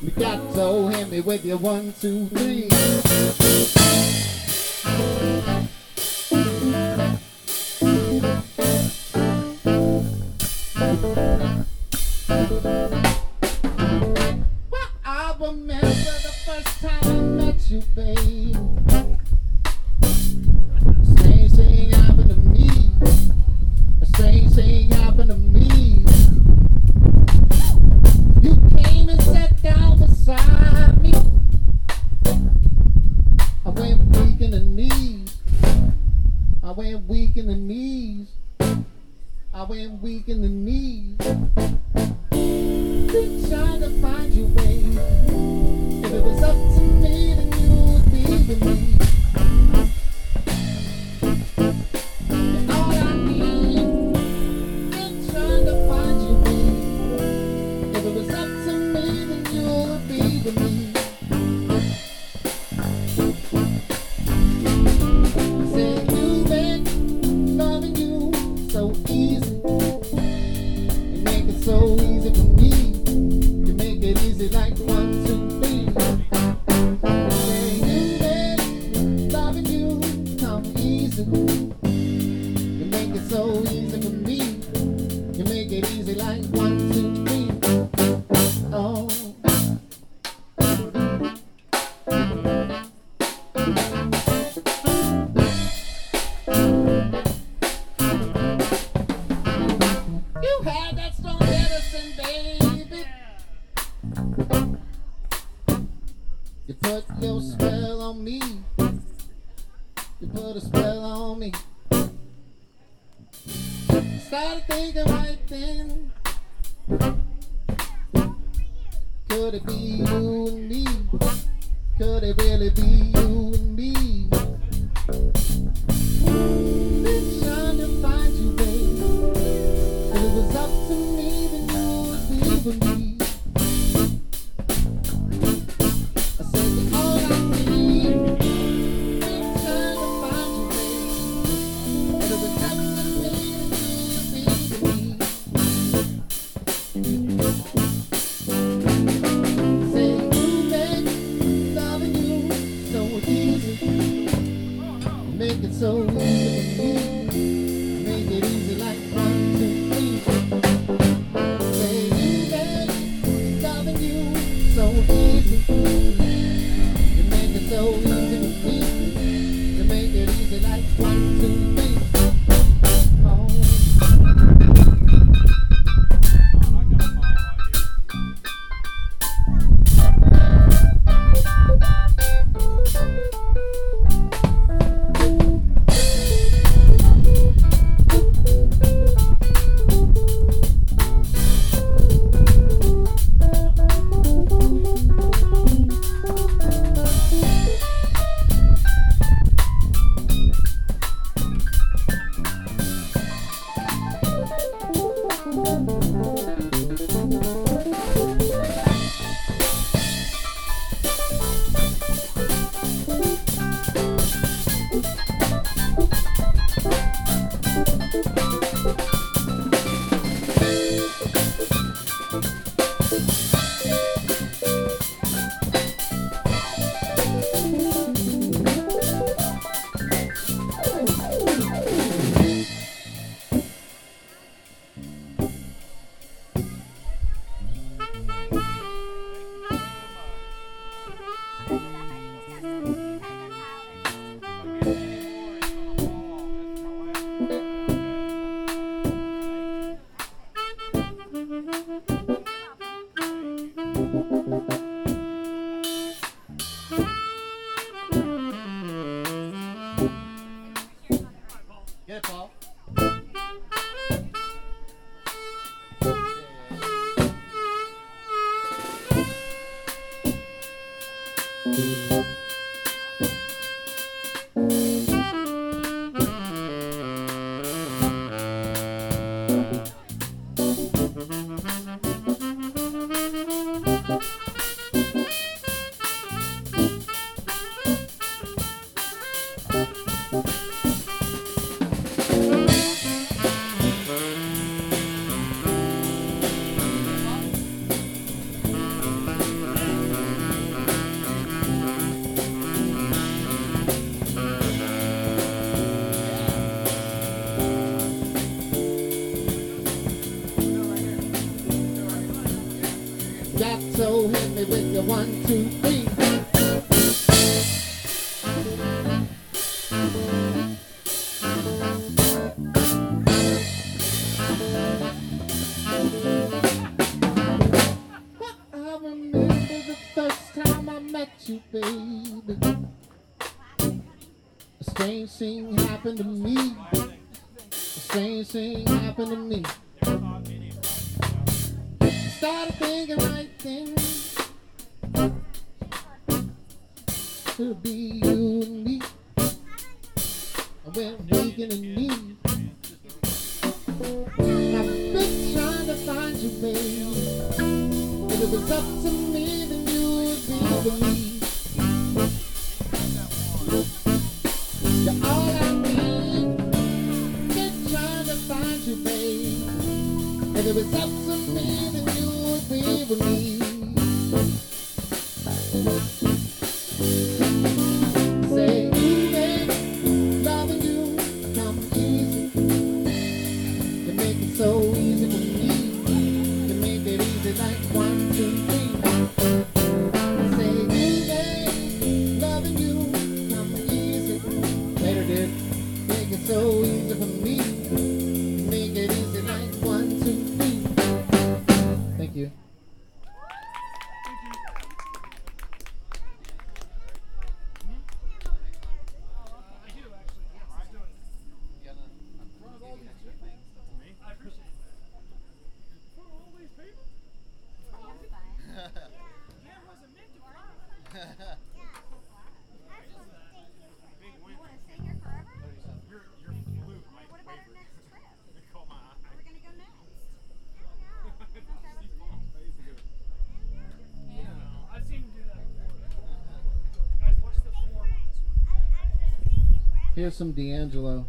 You got hit me with your one, two, three. Well, I remember the first time I met you, babe. Down beside me. I went weak in the knees. I went weak in the knees. I went weak in the knees. Been trying to find you, babe. If it was up to me, then you would be with me. You're all I need. Been trying to find you, babe. If it was up to you baby, loving you so easy. You make loving you so easy. You make it so easy for me. You make it easy like one, Medicine, baby. You put your spell on me. You put a spell on me. Started thinking right then. Could it be you and me? Could it really be you would be one, two, three. I remember the first time I met you, baby. A strange thing happened to me. A strange thing happened to me. Started thinking right then. It'll be you and me. We're making a need. I've been trying to find you, baby. If it was up to me, then you would be with me. To babe. If it was up to me, then you would be with me. Here's some D'Angelo.